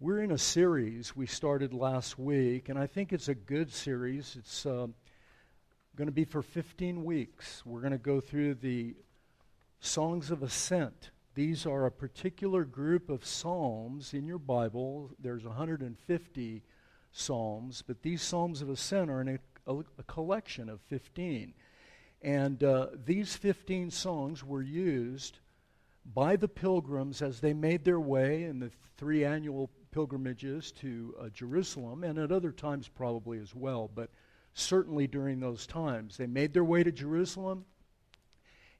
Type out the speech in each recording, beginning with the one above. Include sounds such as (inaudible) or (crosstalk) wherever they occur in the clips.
We're in a series we started last week, and I think it's a good series. It's uh, going to be for 15 weeks. We're going to go through the Songs of Ascent. These are a particular group of psalms in your Bible. There's 150 psalms, but these Psalms of Ascent are in a, a, a collection of 15. And uh, these 15 songs were used by the pilgrims as they made their way in the three annual pilgrimages to uh, Jerusalem, and at other times probably as well, but certainly during those times. They made their way to Jerusalem,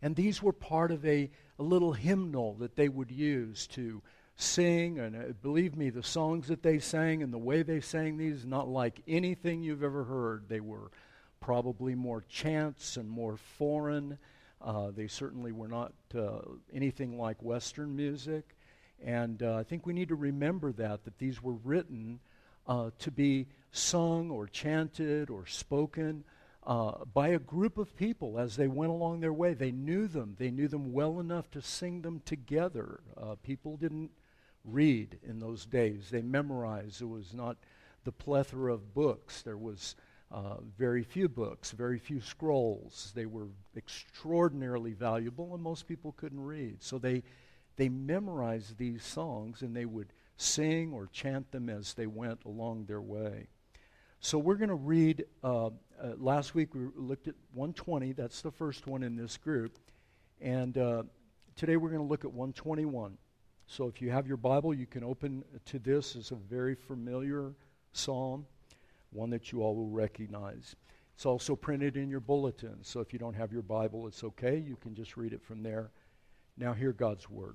and these were part of a, a little hymnal that they would use to sing. And uh, believe me, the songs that they sang and the way they sang these, not like anything you've ever heard. They were probably more chants and more foreign. Uh, they certainly were not uh, anything like Western music. And uh, I think we need to remember that, that these were written uh, to be sung or chanted or spoken uh, by a group of people as they went along their way. They knew them, they knew them well enough to sing them together. Uh, people didn't read in those days, they memorized. It was not the plethora of books. There was uh, very few books, very few scrolls. They were extraordinarily valuable, and most people couldn't read. So they they memorized these songs and they would sing or chant them as they went along their way. So we're going to read, uh, uh, last week we looked at 120, that's the first one in this group. And uh, today we're going to look at 121. So if you have your Bible, you can open to this. It's a very familiar psalm, one that you all will recognize. It's also printed in your bulletin. So if you don't have your Bible, it's okay. You can just read it from there. Now, hear God's word.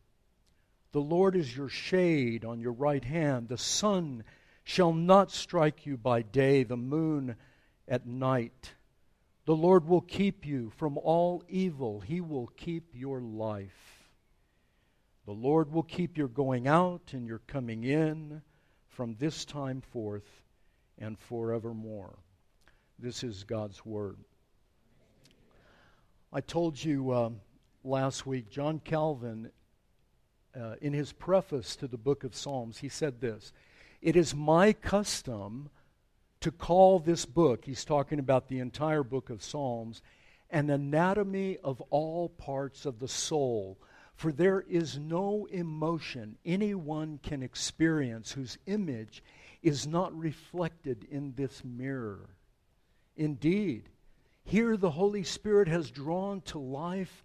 The Lord is your shade on your right hand. The sun shall not strike you by day, the moon at night. The Lord will keep you from all evil. He will keep your life. The Lord will keep your going out and your coming in from this time forth and forevermore. This is God's Word. I told you uh, last week, John Calvin uh, in his preface to the book of Psalms, he said this It is my custom to call this book, he's talking about the entire book of Psalms, an anatomy of all parts of the soul. For there is no emotion anyone can experience whose image is not reflected in this mirror. Indeed, here the Holy Spirit has drawn to life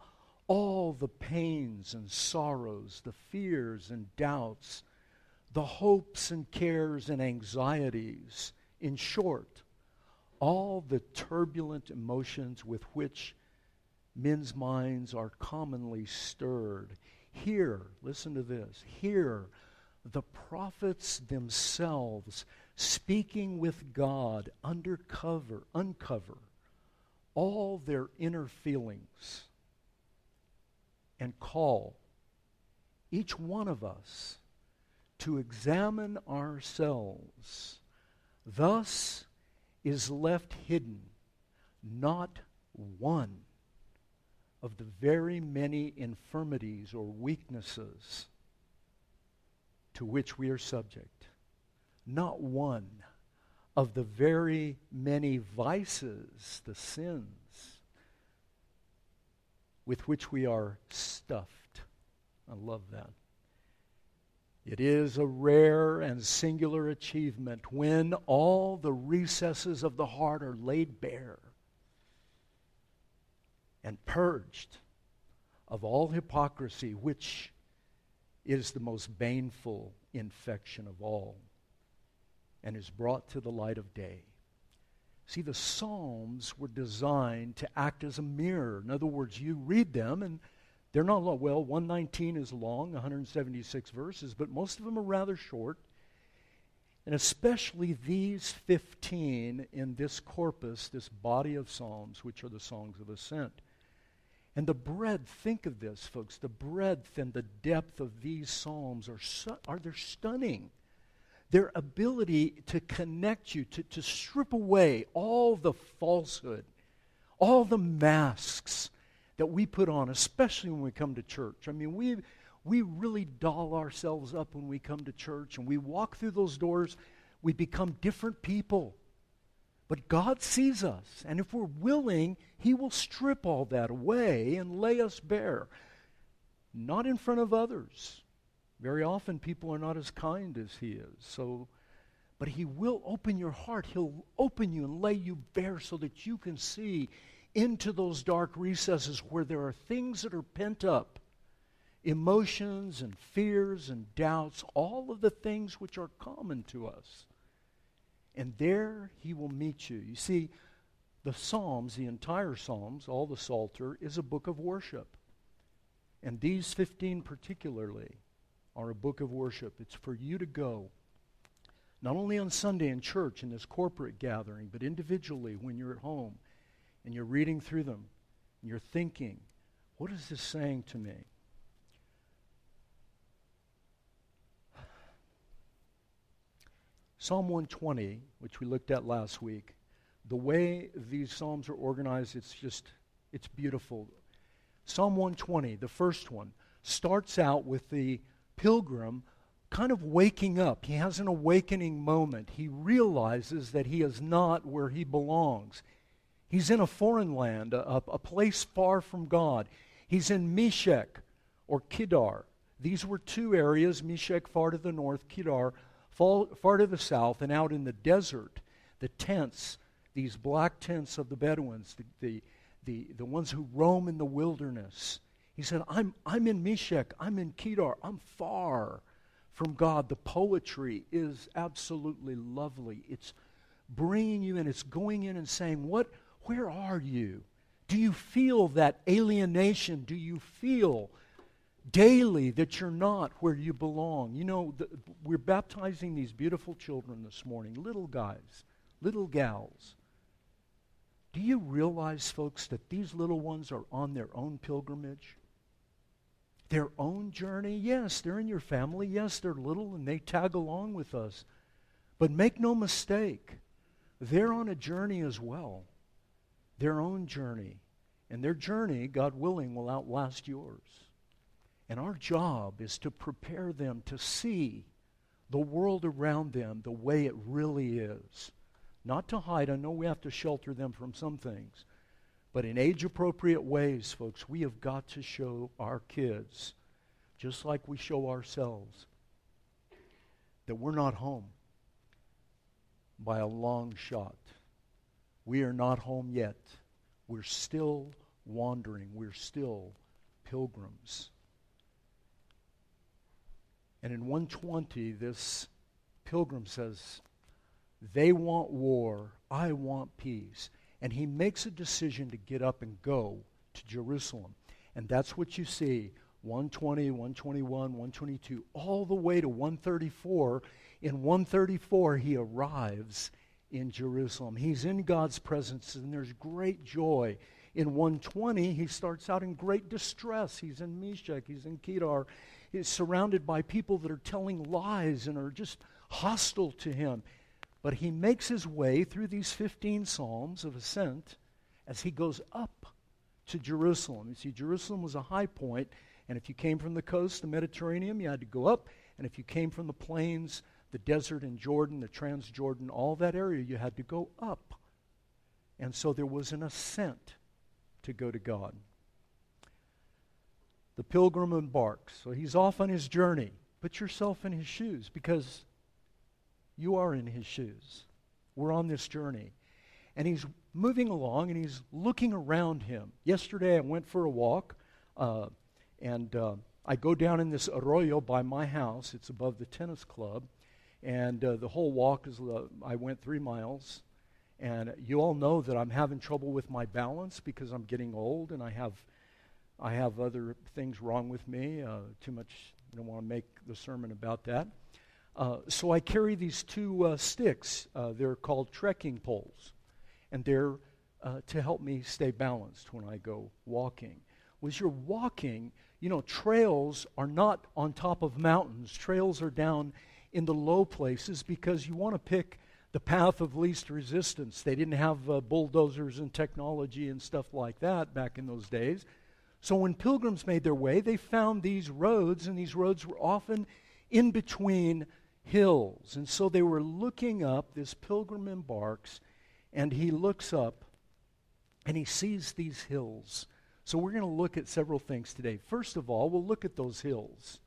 all the pains and sorrows, the fears and doubts, the hopes and cares and anxieties, in short, all the turbulent emotions with which men's minds are commonly stirred. Here, listen to this, here, the prophets themselves speaking with God undercover, uncover all their inner feelings and call each one of us to examine ourselves. Thus is left hidden not one of the very many infirmities or weaknesses to which we are subject. Not one of the very many vices, the sins with which we are stuffed. I love that. It is a rare and singular achievement when all the recesses of the heart are laid bare and purged of all hypocrisy, which is the most baneful infection of all and is brought to the light of day. See, the Psalms were designed to act as a mirror. In other words, you read them and they're not long. Well, 119 is long, 176 verses, but most of them are rather short. And especially these 15 in this corpus, this body of Psalms, which are the songs of ascent. And the breadth, think of this, folks, the breadth and the depth of these Psalms are, su- are they're stunning. Their ability to connect you, to, to strip away all the falsehood, all the masks that we put on, especially when we come to church. I mean, we, we really doll ourselves up when we come to church and we walk through those doors, we become different people. But God sees us, and if we're willing, He will strip all that away and lay us bare. Not in front of others. Very often, people are not as kind as He is. So, but He will open your heart. He'll open you and lay you bare so that you can see into those dark recesses where there are things that are pent up emotions and fears and doubts, all of the things which are common to us. And there he will meet you. You see, the Psalms, the entire Psalms, all the Psalter, is a book of worship. And these 15 particularly are a book of worship. It's for you to go, not only on Sunday in church in this corporate gathering, but individually when you're at home and you're reading through them and you're thinking, what is this saying to me? Psalm 120, which we looked at last week, the way these psalms are organized, it's just, it's beautiful. Psalm 120, the first one, starts out with the pilgrim kind of waking up. He has an awakening moment. He realizes that he is not where he belongs. He's in a foreign land, a, a place far from God. He's in Meshech or Kedar. These were two areas, Meshech far to the north, Kedar far, far to the south, and out in the desert, the tents, these black tents of the Bedouins, the, the, the, the ones who roam in the wilderness. He said, I'm, I'm in Meshech, I'm in Kedar, I'm far from God. The poetry is absolutely lovely. It's bringing you in, it's going in and saying, what, where are you? Do you feel that alienation? Do you feel daily that you're not where you belong? You know, the, we're baptizing these beautiful children this morning, little guys, little gals. Do you realize, folks, that these little ones are on their own pilgrimage? Their own journey? Yes, they're in your family. Yes, they're little and they tag along with us. But make no mistake, they're on a journey as well their own journey. And their journey, God willing, will outlast yours. And our job is to prepare them to see the world around them the way it really is. Not to hide. I know we have to shelter them from some things. But in age appropriate ways, folks, we have got to show our kids, just like we show ourselves, that we're not home by a long shot. We are not home yet. We're still wandering. We're still pilgrims. And in 120, this pilgrim says, They want war. I want peace. And he makes a decision to get up and go to Jerusalem. And that's what you see 120, 121, 122, all the way to 134. In 134, he arrives in Jerusalem. He's in God's presence, and there's great joy. In 120, he starts out in great distress. He's in Meshech, he's in Kedar. He's surrounded by people that are telling lies and are just hostile to him. But he makes his way through these 15 Psalms of ascent as he goes up to Jerusalem. You see, Jerusalem was a high point, and if you came from the coast, the Mediterranean, you had to go up, and if you came from the plains, the desert in Jordan, the Transjordan, all that area, you had to go up. And so there was an ascent to go to God. The pilgrim embarks. So he's off on his journey. Put yourself in his shoes because you are in his shoes. We're on this journey. And he's moving along and he's looking around him. Yesterday I went for a walk uh, and uh, I go down in this arroyo by my house. It's above the tennis club. And uh, the whole walk is, uh, I went three miles. And you all know that I'm having trouble with my balance because I'm getting old and I have, I have other things wrong with me. Uh, too much, I don't want to make the sermon about that. Uh, so I carry these two uh, sticks. Uh, they're called trekking poles, and they're uh, to help me stay balanced when I go walking. Was you're walking, you know, trails are not on top of mountains. Trails are down in the low places because you want to pick the path of least resistance. They didn't have uh, bulldozers and technology and stuff like that back in those days. So when pilgrims made their way, they found these roads, and these roads were often in between hills. And so they were looking up, this pilgrim embarks, and he looks up and he sees these hills. So we're going to look at several things today. First of all, we'll look at those hills.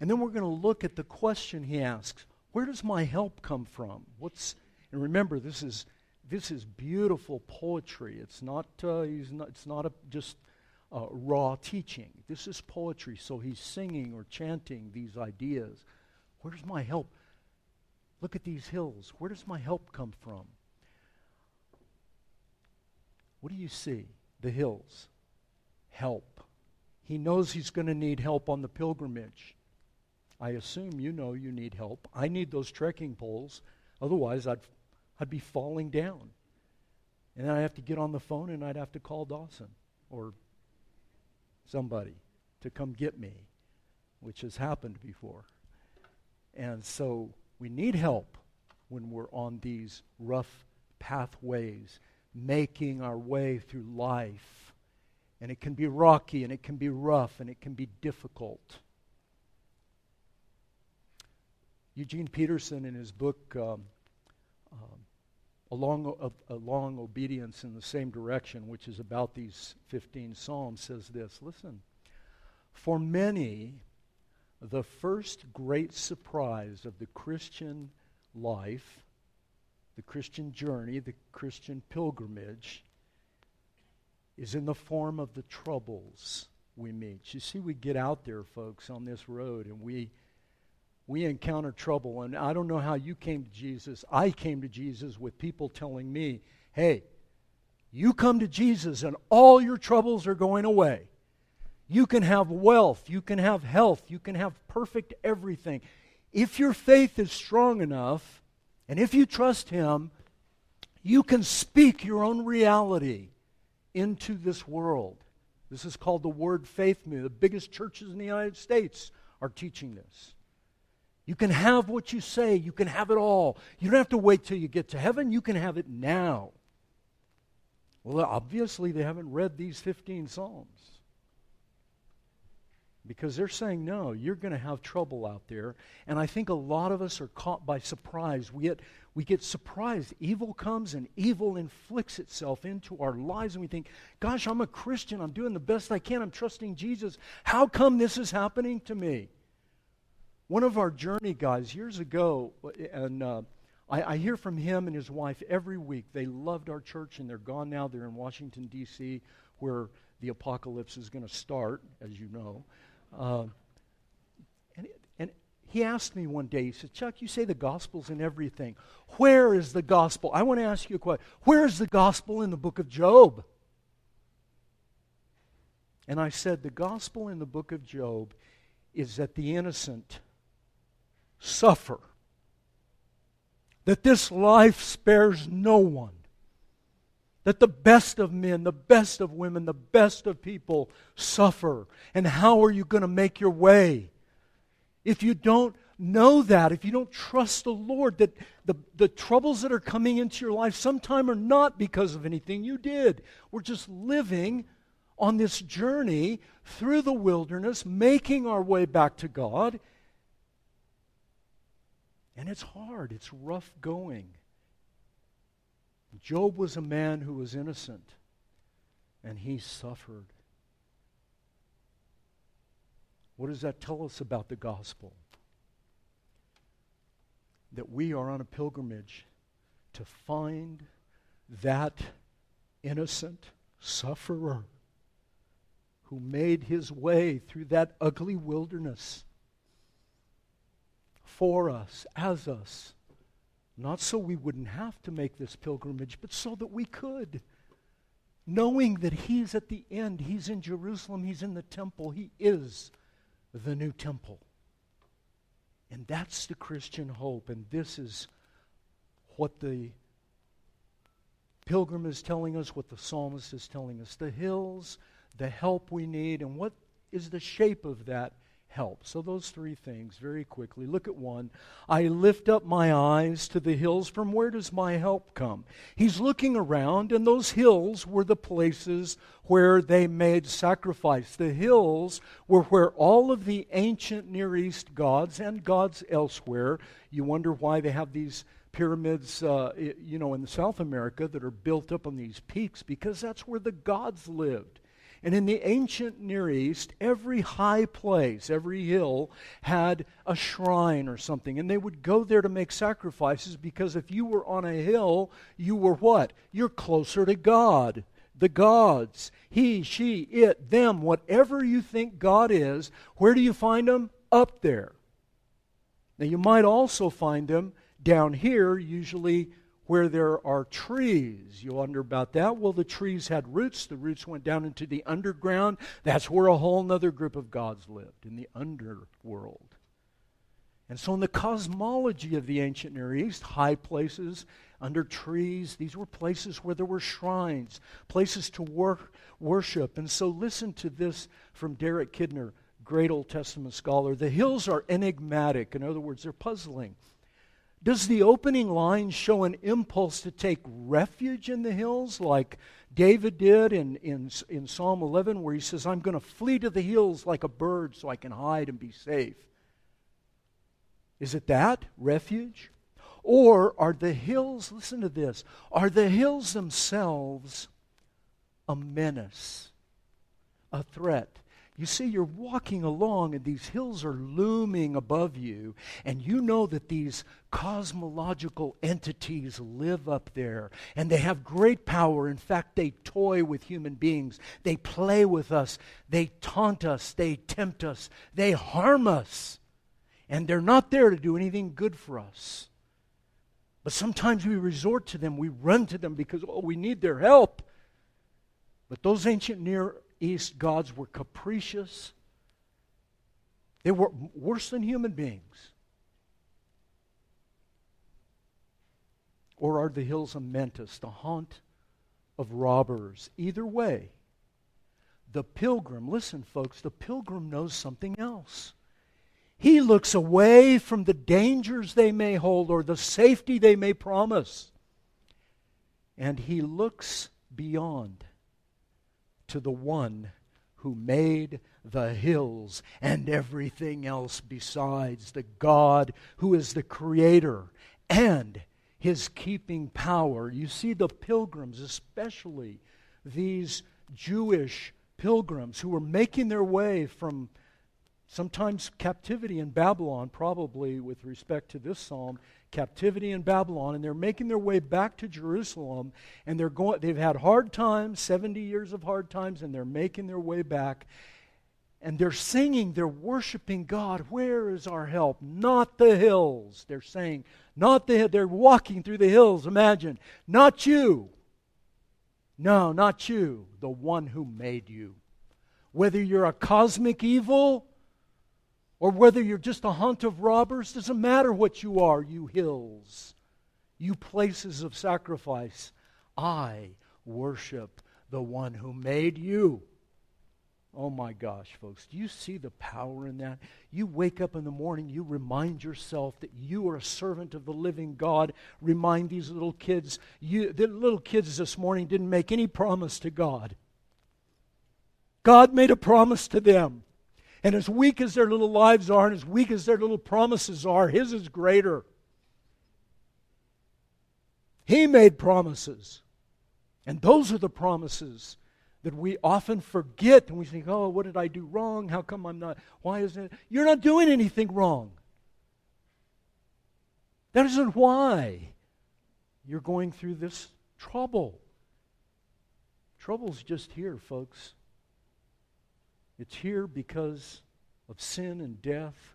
And then we're going to look at the question he asks Where does my help come from? What's, and remember, this is, this is beautiful poetry. It's not, uh, he's not, it's not a, just uh, raw teaching. This is poetry. So he's singing or chanting these ideas. Where's my help? Look at these hills. Where does my help come from? What do you see? The hills. Help. He knows he's going to need help on the pilgrimage. I assume you know you need help. I need those trekking poles. Otherwise, I'd, I'd be falling down. And then I'd have to get on the phone and I'd have to call Dawson or somebody to come get me, which has happened before. And so we need help when we're on these rough pathways, making our way through life. And it can be rocky, and it can be rough, and it can be difficult. Eugene Peterson, in his book, um, um, Along, a, Long Obedience in the Same Direction, which is about these 15 Psalms, says this Listen, for many, the first great surprise of the Christian life, the Christian journey, the Christian pilgrimage, is in the form of the troubles we meet. You see, we get out there, folks, on this road, and we we encounter trouble. And I don't know how you came to Jesus. I came to Jesus with people telling me, "Hey, you come to Jesus, and all your troubles are going away." You can have wealth, you can have health, you can have perfect everything. If your faith is strong enough, and if you trust Him, you can speak your own reality into this world. This is called the Word Faith Movement. The biggest churches in the United States are teaching this. You can have what you say, you can have it all. You don't have to wait till you get to heaven, you can have it now. Well, obviously, they haven't read these 15 Psalms because they're saying, no, you're going to have trouble out there. And I think a lot of us are caught by surprise. We get, we get surprised. Evil comes and evil inflicts itself into our lives, and we think, gosh, I'm a Christian. I'm doing the best I can. I'm trusting Jesus. How come this is happening to me? One of our journey guys years ago, and uh, I, I hear from him and his wife every week. They loved our church, and they're gone now. They're in Washington, D.C., where the apocalypse is going to start, as you know. Uh, and, and he asked me one day, he said, Chuck, you say the gospel's in everything. Where is the gospel? I want to ask you a question. Where is the gospel in the book of Job? And I said, the gospel in the book of Job is that the innocent suffer, that this life spares no one that the best of men, the best of women, the best of people suffer. And how are you going to make your way? If you don't know that, if you don't trust the Lord, that the, the troubles that are coming into your life sometime are not because of anything you did. We're just living on this journey through the wilderness, making our way back to God. And it's hard, it's rough going. Job was a man who was innocent, and he suffered. What does that tell us about the gospel? That we are on a pilgrimage to find that innocent sufferer who made his way through that ugly wilderness for us, as us, not so we wouldn't have to make this pilgrimage, but so that we could. Knowing that He's at the end, He's in Jerusalem, He's in the temple, He is the new temple. And that's the Christian hope. And this is what the pilgrim is telling us, what the psalmist is telling us. The hills, the help we need, and what is the shape of that help. So, those three things very quickly. Look at one. I lift up my eyes to the hills. From where does my help come? He's looking around, and those hills were the places where they made sacrifice. The hills were where all of the ancient Near East gods and gods elsewhere, you wonder why they have these pyramids, uh, you know, in South America that are built up on these peaks because that's where the gods lived. And in the ancient Near East, every high place, every hill had a shrine or something. And they would go there to make sacrifices because if you were on a hill, you were what? You're closer to God. The gods, he, she, it, them, whatever you think God is, where do you find them? Up there. Now, you might also find them down here, usually where there are trees. You wonder about that? Well, the trees had roots. The roots went down into the underground. That's where a whole other group of gods lived, in the underworld. And so, in the cosmology of the ancient Near East, high places under trees, these were places where there were shrines, places to work, worship. And so, listen to this from Derek Kidner, great Old Testament scholar. The hills are enigmatic. In other words, they're puzzling. Does the opening line show an impulse to take refuge in the hills like David did in, in, in Psalm 11, where he says, I'm going to flee to the hills like a bird so I can hide and be safe? Is it that, refuge? Or are the hills, listen to this, are the hills themselves a menace, a threat? You see, you're walking along and these hills are looming above you, and you know that these cosmological entities live up there, and they have great power. In fact, they toy with human beings, they play with us, they taunt us, they tempt us, they harm us, and they're not there to do anything good for us. But sometimes we resort to them, we run to them because, oh, we need their help. But those ancient Near East gods were capricious. They were worse than human beings. Or are the hills of Mentis, the haunt of robbers? Either way, the pilgrim, listen, folks, the pilgrim knows something else. He looks away from the dangers they may hold or the safety they may promise, and he looks beyond to the one who made the hills and everything else besides, the God who is the creator and his keeping power. You see, the pilgrims, especially these Jewish pilgrims who were making their way from sometimes captivity in Babylon, probably with respect to this psalm, captivity in Babylon, and they're making their way back to Jerusalem, and they're going, they've had hard times, 70 years of hard times, and they're making their way back. And they're singing, they're worshiping God. Where is our help? Not the hills. They're saying, not the they're walking through the hills, imagine. Not you. No, not you, the one who made you. Whether you're a cosmic evil or whether you're just a hunt of robbers, doesn't matter what you are, you hills, you places of sacrifice. I worship the one who made you. Oh my gosh, folks, do you see the power in that? You wake up in the morning, you remind yourself that you are a servant of the living God. Remind these little kids, you, the little kids this morning didn't make any promise to God. God made a promise to them. And as weak as their little lives are, and as weak as their little promises are, His is greater. He made promises. And those are the promises that we often forget. And we think, oh, what did I do wrong? How come I'm not? Why isn't it? You're not doing anything wrong. That isn't why you're going through this trouble. Trouble's just here, folks. It's here because of sin and death.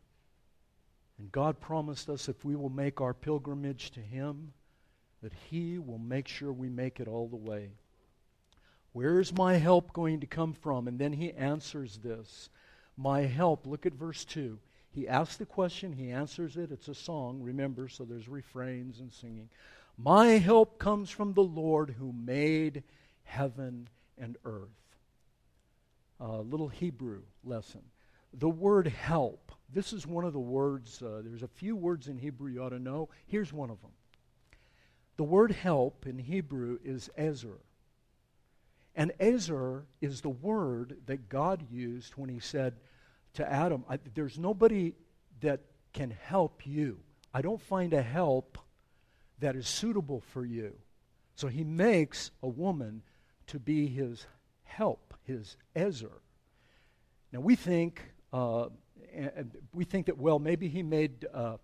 And God promised us if we will make our pilgrimage to Him, that He will make sure we make it all the way. Where is my help going to come from? And then He answers this My help, look at verse 2. He asks the question, he answers it. It's a song, remember, so there's refrains and singing. My help comes from the Lord who made heaven and earth. A little Hebrew lesson. The word help, this is one of the words, uh, there's a few words in Hebrew you ought to know. Here's one of them. The word help in Hebrew is Ezer. And Ezer is the word that God used when he said to Adam, There's nobody that can help you. I don't find a help that is suitable for you. So he makes a woman to be his help, his Ezer. Now we think, uh, we think that well, maybe he made uh,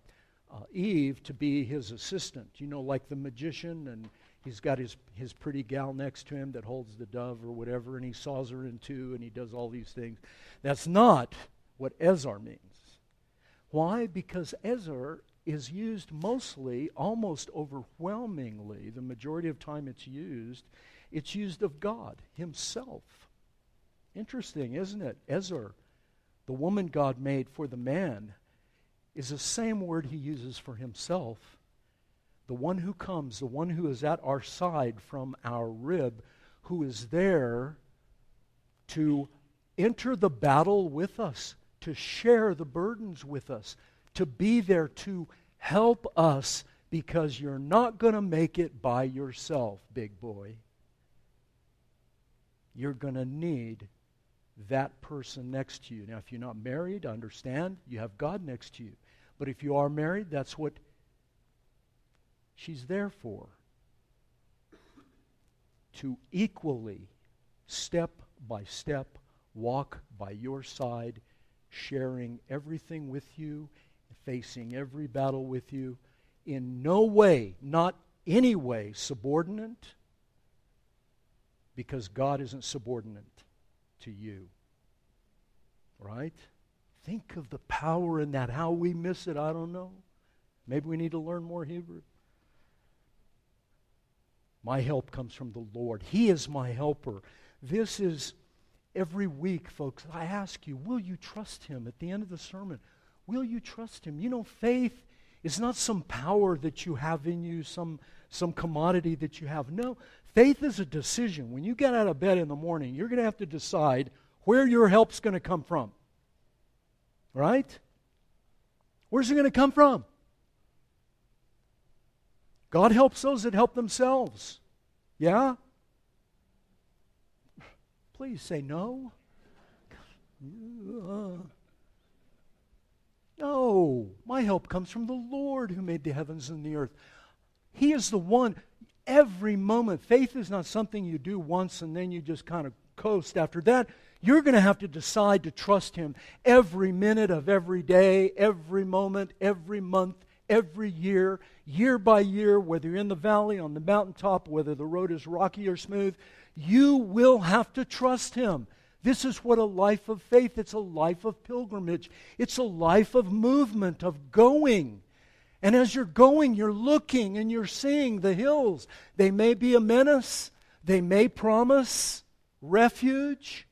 uh, Eve to be his assistant. You know, like the magician, and he's got his his pretty gal next to him that holds the dove or whatever, and he saws her in two, and he does all these things. That's not what Ezer means. Why? Because Ezer is used mostly, almost overwhelmingly, the majority of time it's used, it's used of God Himself. Interesting, isn't it? Ezer, the woman God made for the man, is the same word He uses for Himself. The one who comes, the one who is at our side from our rib, who is there to enter the battle with us, to share the burdens with us, to be there to help us because you're not going to make it by yourself, big boy. You're going to need that person next to you. Now, if you're not married, understand, you have God next to you. But if you are married, that's what she's there for. To equally, step by step, walk by your side sharing everything with you, facing every battle with you, in no way, not any way, subordinate, because God isn't subordinate to you. Right? Think of the power in that. How we miss it, I don't know. Maybe we need to learn more Hebrew. My help comes from the Lord. He is my helper. This is every week, folks, I ask you, will you trust Him at the end of the sermon? Will you trust Him? You know, faith is not some power that you have in you, some, some commodity that you have. No, faith is a decision. When you get out of bed in the morning, you're going to have to decide where your help's going to come from. Right? Where's it going to come from? God helps those that help themselves. Yeah? Please say no. No, my help comes from the Lord who made the heavens and the earth. He is the one every moment. Faith is not something you do once and then you just kind of coast. After that, you're going to have to decide to trust Him every minute of every day, every moment, every month, every year, year by year, whether you're in the valley, on the mountaintop, whether the road is rocky or smooth. You will have to trust Him. This is what a life of faith, it's a life of pilgrimage. It's a life of movement, of going. And as you're going, you're looking and you're seeing the hills. They may be a menace, they may promise refuge.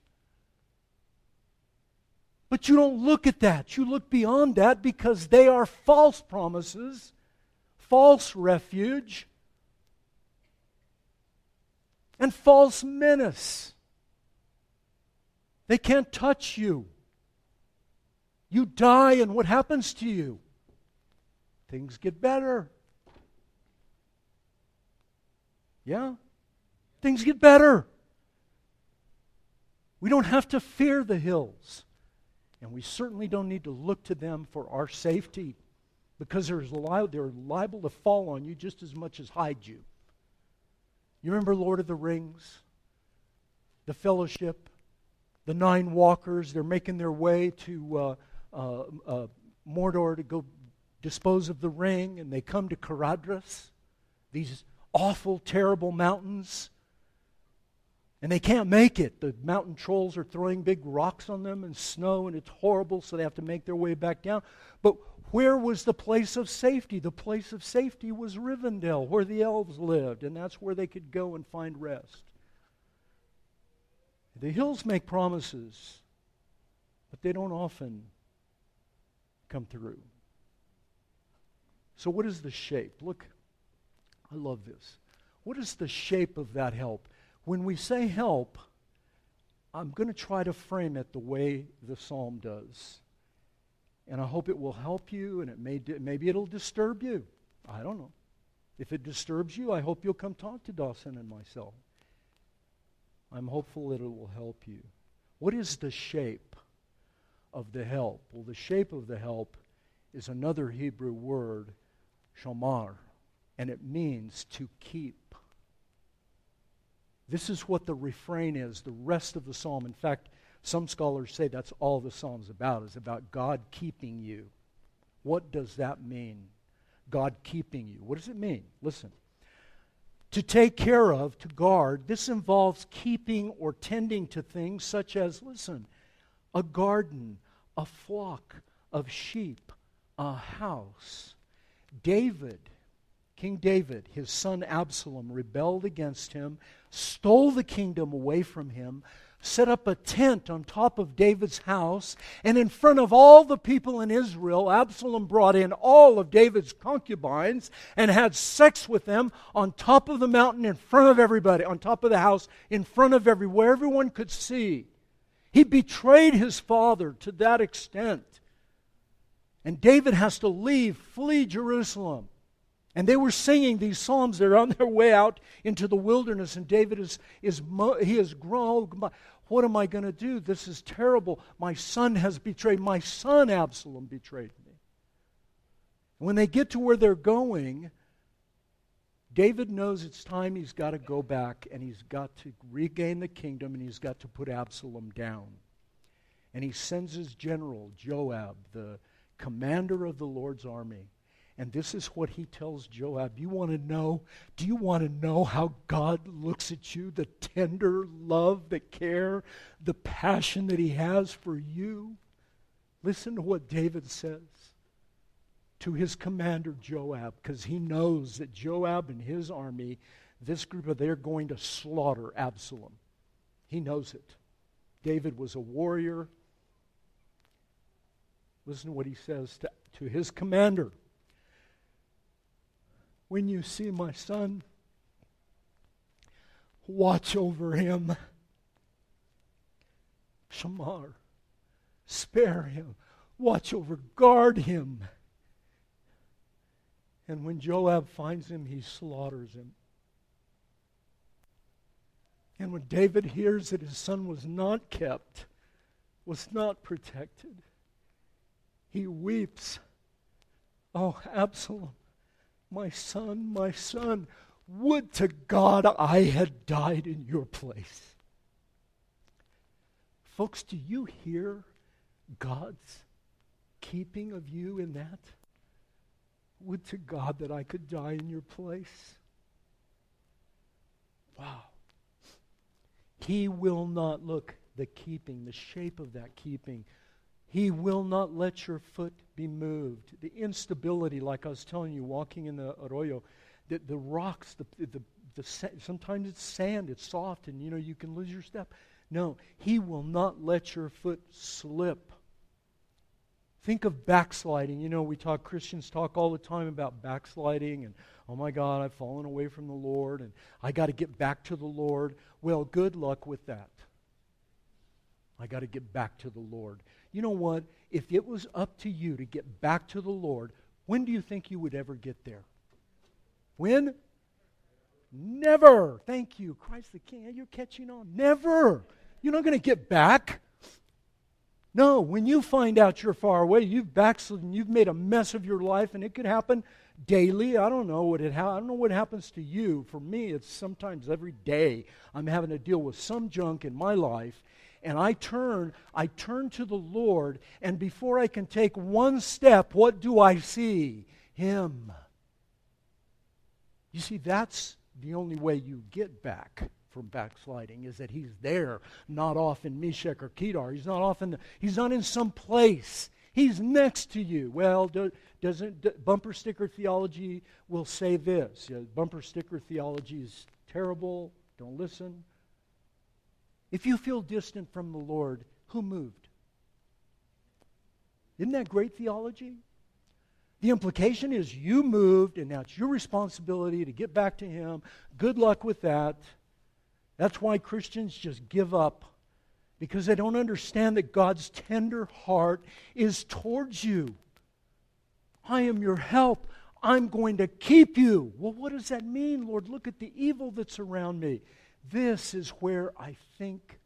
But you don't look at that. You look beyond that because they are false promises, false refuge, and false menace. They can't touch you. You die, and what happens to you? Things get better. Yeah? Things get better. We don't have to fear the hills. And we certainly don't need to look to them for our safety because they're liable to fall on you just as much as hide you. You remember Lord of the Rings? The Fellowship, the Nine Walkers, they're making their way to uh, uh, uh, Mordor to go dispose of the ring, and they come to Caradhras, these awful, terrible mountains. And they can't make it. The mountain trolls are throwing big rocks on them and snow, and it's horrible, so they have to make their way back down. But where was the place of safety? The place of safety was Rivendell, where the elves lived, and that's where they could go and find rest. The hills make promises, but they don't often come through. So, what is the shape? Look, I love this. What is the shape of that help? When we say help, I'm going to try to frame it the way the psalm does. And I hope it will help you, and it may maybe it'll disturb you. I don't know. If it disturbs you, I hope you'll come talk to Dawson and myself. I'm hopeful that it will help you. What is the shape of the help? Well, the shape of the help is another Hebrew word, shamar, and it means to keep. This is what the refrain is, the rest of the psalm. In fact, some scholars say that's all the psalm's about, is about God keeping you. What does that mean? God keeping you. What does it mean? Listen. To take care of, to guard, this involves keeping or tending to things such as, listen, a garden, a flock of sheep, a house. David, King David, his son Absalom, rebelled against him, stole the kingdom away from him, set up a tent on top of David's house, and in front of all the people in Israel, Absalom brought in all of David's concubines and had sex with them on top of the mountain in front of everybody, on top of the house, in front of everywhere everyone could see. He betrayed his father to that extent. And David has to leave, flee Jerusalem. And they were singing these psalms. They're on their way out into the wilderness, and David is, is he has grown. Oh, what am I going to do? This is terrible. My son has betrayed. My son Absalom betrayed me. When they get to where they're going, David knows it's time he's got to go back and he's got to regain the kingdom and he's got to put Absalom down. And he sends his general, Joab, the commander of the Lord's army, and this is what he tells Joab. You want to know? Do you want to know how God looks at you? The tender love, the care, the passion that he has for you? Listen to what David says to his commander Joab, because he knows that Joab and his army, this group of they're going to slaughter Absalom. He knows it. David was a warrior. Listen to what he says to, to his commander when you see my son, watch over him. Shamar, spare him, watch over, guard him. And when Joab finds him, he slaughters him. And when David hears that his son was not kept, was not protected, he weeps. Oh, Absalom, my son, my son, would to God I had died in your place. Folks, do you hear God's keeping of you in that? Would to God that I could die in your place. Wow. He will not look the keeping, the shape of that keeping he will not let your foot be moved. The instability, like I was telling you, walking in the arroyo, the, the rocks, the, the, the, sometimes it's sand, it's soft, and you know you can lose your step. No, He will not let your foot slip. Think of backsliding. You know, we talk, Christians talk all the time about backsliding and, oh my God, I've fallen away from the Lord and I got to get back to the Lord. Well, good luck with that. I got to get back to the Lord you know what? If it was up to you to get back to the Lord, when do you think you would ever get there? When? Never. Thank you. Christ the King. You're catching on. Never. You're not going to get back. No, when you find out you're far away, you've backslidden, you've made a mess of your life, and it could happen daily. I don't know what it ha- I don't know what happens to you. For me, it's sometimes every day I'm having to deal with some junk in my life, and I turn, I turn to the Lord, and before I can take one step, what do I see? Him. You see, that's the only way you get back from backsliding is that he's there, not off in Meshech or Kedar. He's not off in the, he's not in some place. He's next to you. Well, do, doesn't bumper sticker theology will say this. You know, bumper sticker theology is terrible. Don't listen. If you feel distant from the Lord, who moved? Isn't that great theology? The implication is you moved, and now it's your responsibility to get back to Him. Good luck with that. That's why Christians just give up because they don't understand that God's tender heart is towards you. I am your help. I'm going to keep you. Well, what does that mean, Lord? Look at the evil that's around me. This is where I think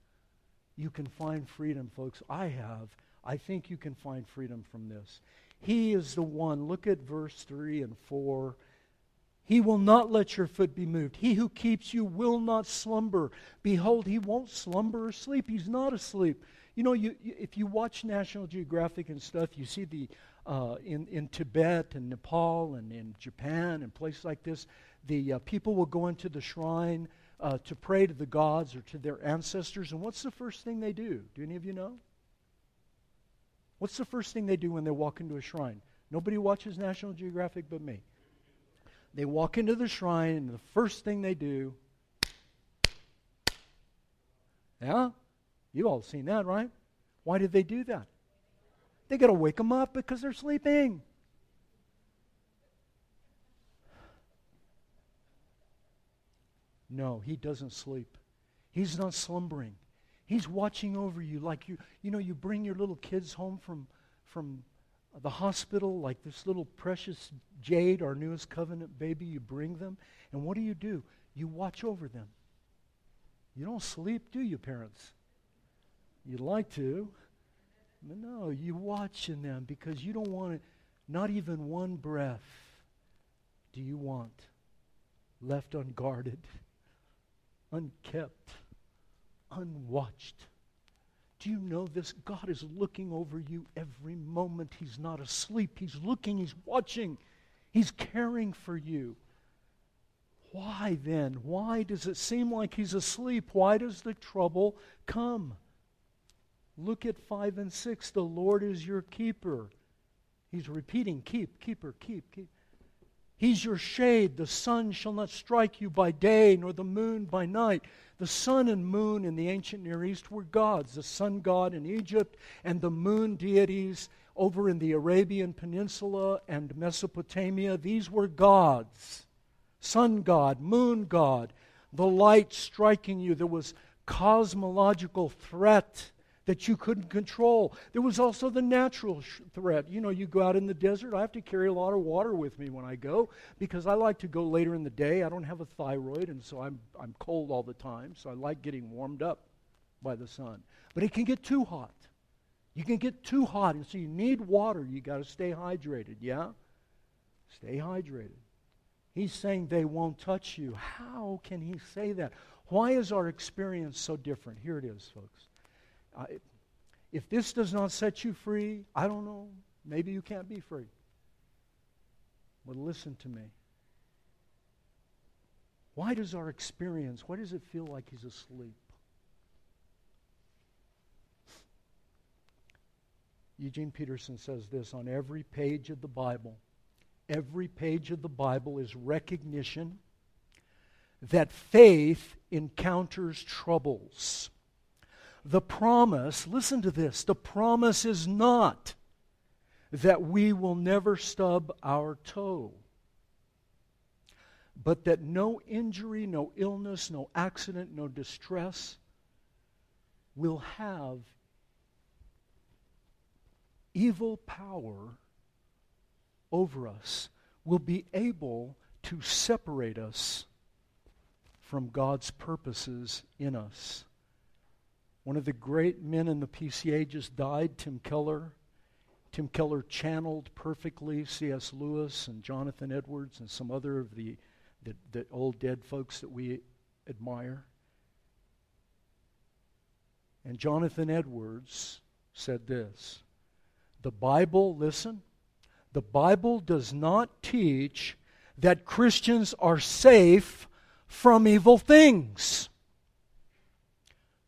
you can find freedom, folks. I have. I think you can find freedom from this. He is the one. Look at verse 3 and 4. He will not let your foot be moved. He who keeps you will not slumber. Behold, he won't slumber or sleep. He's not asleep. You know, you, you, if you watch National Geographic and stuff, you see the uh, in in Tibet and Nepal and in Japan and places like this, the uh, people will go into the shrine uh, to pray to the gods or to their ancestors. And what's the first thing they do? Do any of you know? What's the first thing they do when they walk into a shrine? Nobody watches National Geographic but me. They walk into the shrine, and the first thing they do, yeah? You've all seen that, right? Why did they do that? They got to wake them up because they're sleeping. No, he doesn't sleep. He's not slumbering. He's watching over you like you you know you bring your little kids home from from the hospital like this little precious Jade, our newest covenant baby, you bring them and what do you do? You watch over them. You don't sleep, do you, parents? You'd like to. But no, you watch in them because you don't want it, not even one breath do you want left unguarded (laughs) unkept, unwatched. Do you know this? God is looking over you every moment. He's not asleep. He's looking, He's watching, He's caring for you. Why then? Why does it seem like He's asleep? Why does the trouble come? Look at 5 and 6. The Lord is your keeper. He's repeating, keep, keeper, keep, keep. He's your shade. The sun shall not strike you by day, nor the moon by night. The sun and moon in the ancient Near East were gods the sun god in Egypt, and the moon deities over in the Arabian Peninsula and Mesopotamia. These were gods sun god, moon god, the light striking you. There was cosmological threat that you couldn't control. There was also the natural sh- threat. You know, you go out in the desert, I have to carry a lot of water with me when I go because I like to go later in the day. I don't have a thyroid, and so I'm, I'm cold all the time, so I like getting warmed up by the sun. But it can get too hot. You can get too hot, and so you need water. You got to stay hydrated, yeah? Stay hydrated. He's saying they won't touch you. How can he say that? Why is our experience so different? Here it is, folks. I, if this does not set you free, I don't know. Maybe you can't be free. But listen to me. Why does our experience, why does it feel like he's asleep? Eugene Peterson says this on every page of the Bible. Every page of the Bible is recognition that faith encounters troubles. The promise, listen to this, the promise is not that we will never stub our toe, but that no injury, no illness, no accident, no distress will have evil power over us, will be able to separate us from God's purposes in us. One of the great men in the PCA just died, Tim Keller. Tim Keller channeled perfectly C.S. Lewis and Jonathan Edwards and some other of the, the, the old dead folks that we admire. And Jonathan Edwards said this The Bible, listen, the Bible does not teach that Christians are safe from evil things.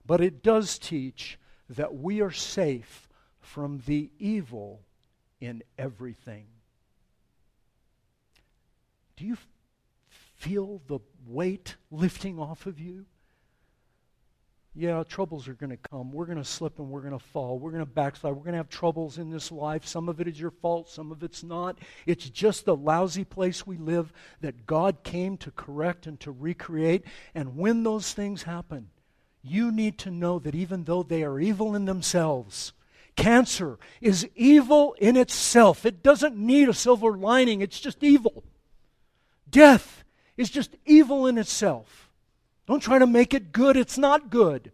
But it does teach that we are safe from the evil in everything. Do you feel the weight lifting off of you? Yeah, troubles are going to come. We're going to slip and we're going to fall. We're going to backslide. We're going to have troubles in this life. Some of it is your fault, some of it's not. It's just the lousy place we live that God came to correct and to recreate. And when those things happen, you need to know that even though they are evil in themselves, cancer is evil in itself. It doesn't need a silver lining, it's just evil. Death is just evil in itself. Don't try to make it good, it's not good.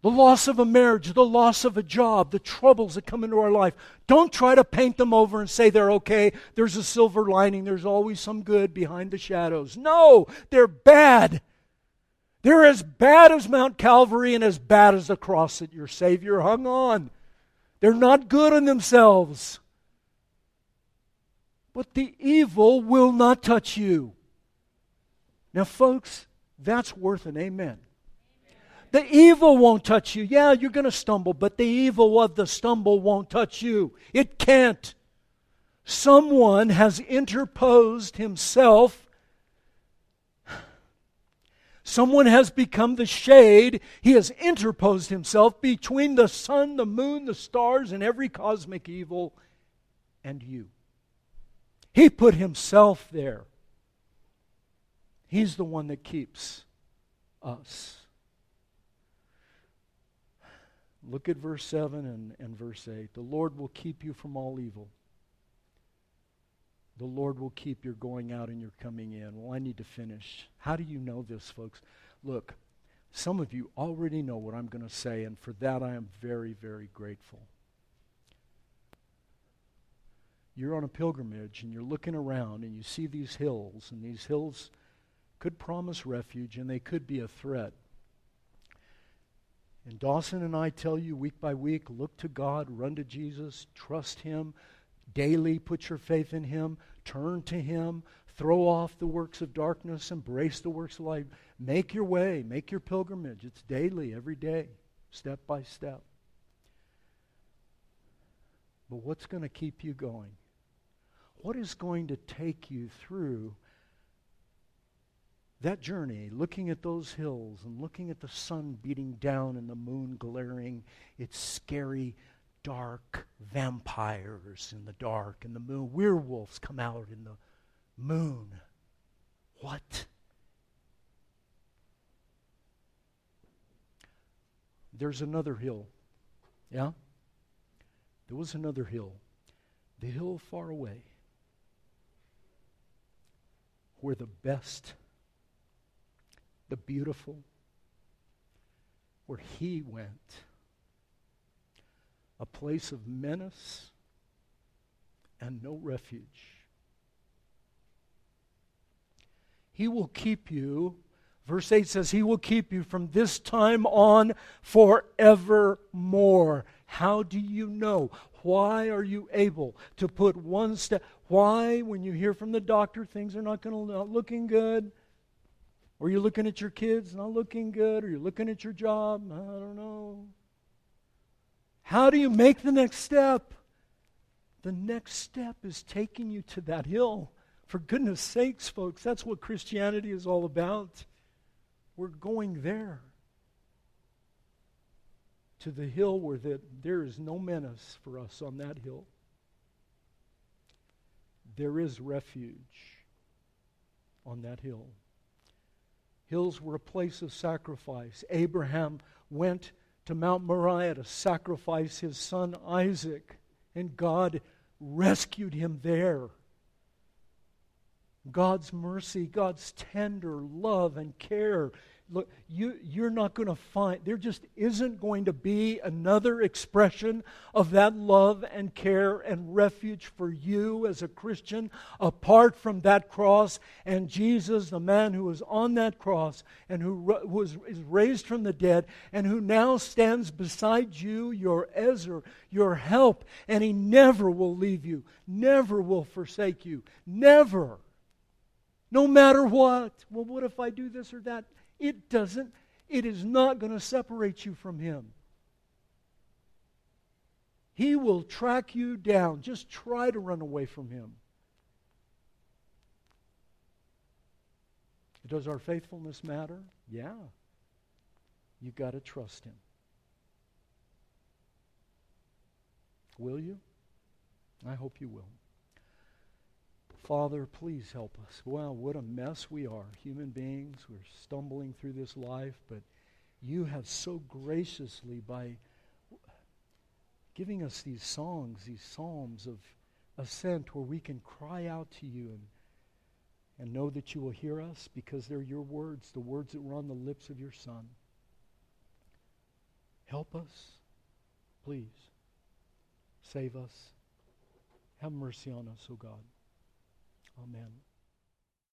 The loss of a marriage, the loss of a job, the troubles that come into our life. Don't try to paint them over and say they're okay. There's a silver lining. There's always some good behind the shadows. No, they're bad. They're as bad as Mount Calvary and as bad as the cross that your Savior hung on. They're not good in themselves. But the evil will not touch you. Now, folks, that's worth an amen. The evil won't touch you. Yeah, you're going to stumble, but the evil of the stumble won't touch you. It can't. Someone has interposed himself. Someone has become the shade. He has interposed himself between the sun, the moon, the stars, and every cosmic evil and you. He put himself there. He's the one that keeps us. Look at verse 7 and, and verse 8. The Lord will keep you from all evil. The Lord will keep your going out and your coming in. Well, I need to finish. How do you know this, folks? Look, some of you already know what I'm going to say, and for that I am very, very grateful. You're on a pilgrimage and you're looking around and you see these hills, and these hills could promise refuge and they could be a threat. And Dawson and I tell you week by week look to God, run to Jesus, trust Him, daily put your faith in Him, turn to Him, throw off the works of darkness, embrace the works of light. Make your way, make your pilgrimage. It's daily, every day, step by step. But what's going to keep you going? What is going to take you through that journey, looking at those hills and looking at the sun beating down and the moon glaring, it's scary, dark vampires in the dark, and the moon, werewolves come out in the moon. What? There's another hill. Yeah? There was another hill. The hill far away where the best the beautiful, where he went. A place of menace and no refuge. He will keep you. Verse 8 says, He will keep you from this time on forevermore. How do you know? Why are you able to put one step? Why, when you hear from the doctor, things are not going to looking good? Or you're looking at your kids not looking good, or you're looking at your job, I don't know. How do you make the next step? The next step is taking you to that hill. For goodness sakes, folks, that's what Christianity is all about. We're going there. To the hill where the, there is no menace for us on that hill. There is refuge on that hill. Hills were a place of sacrifice. Abraham went to Mount Moriah to sacrifice his son Isaac, and God rescued him there. God's mercy, God's tender love and care look, you, you're not going to find, there just isn't going to be another expression of that love and care and refuge for you as a Christian apart from that cross and Jesus, the man who was on that cross and who was, is raised from the dead and who now stands beside you, your Ezer, your help, and he never will leave you, never will forsake you, never. No matter what. Well, what if I do this or that? It doesn't, it is not going to separate you from Him. He will track you down. Just try to run away from Him. Does our faithfulness matter? Yeah. You've got to trust him. Will you? I hope you will. Father, please help us. Wow, what a mess we are. Human beings, we're stumbling through this life, but you have so graciously, by giving us these songs, these psalms of ascent where we can cry out to you and, and know that you will hear us because they're your words, the words that were on the lips of your Son. Help us, please. Save us. Have mercy on us, O God. Amen.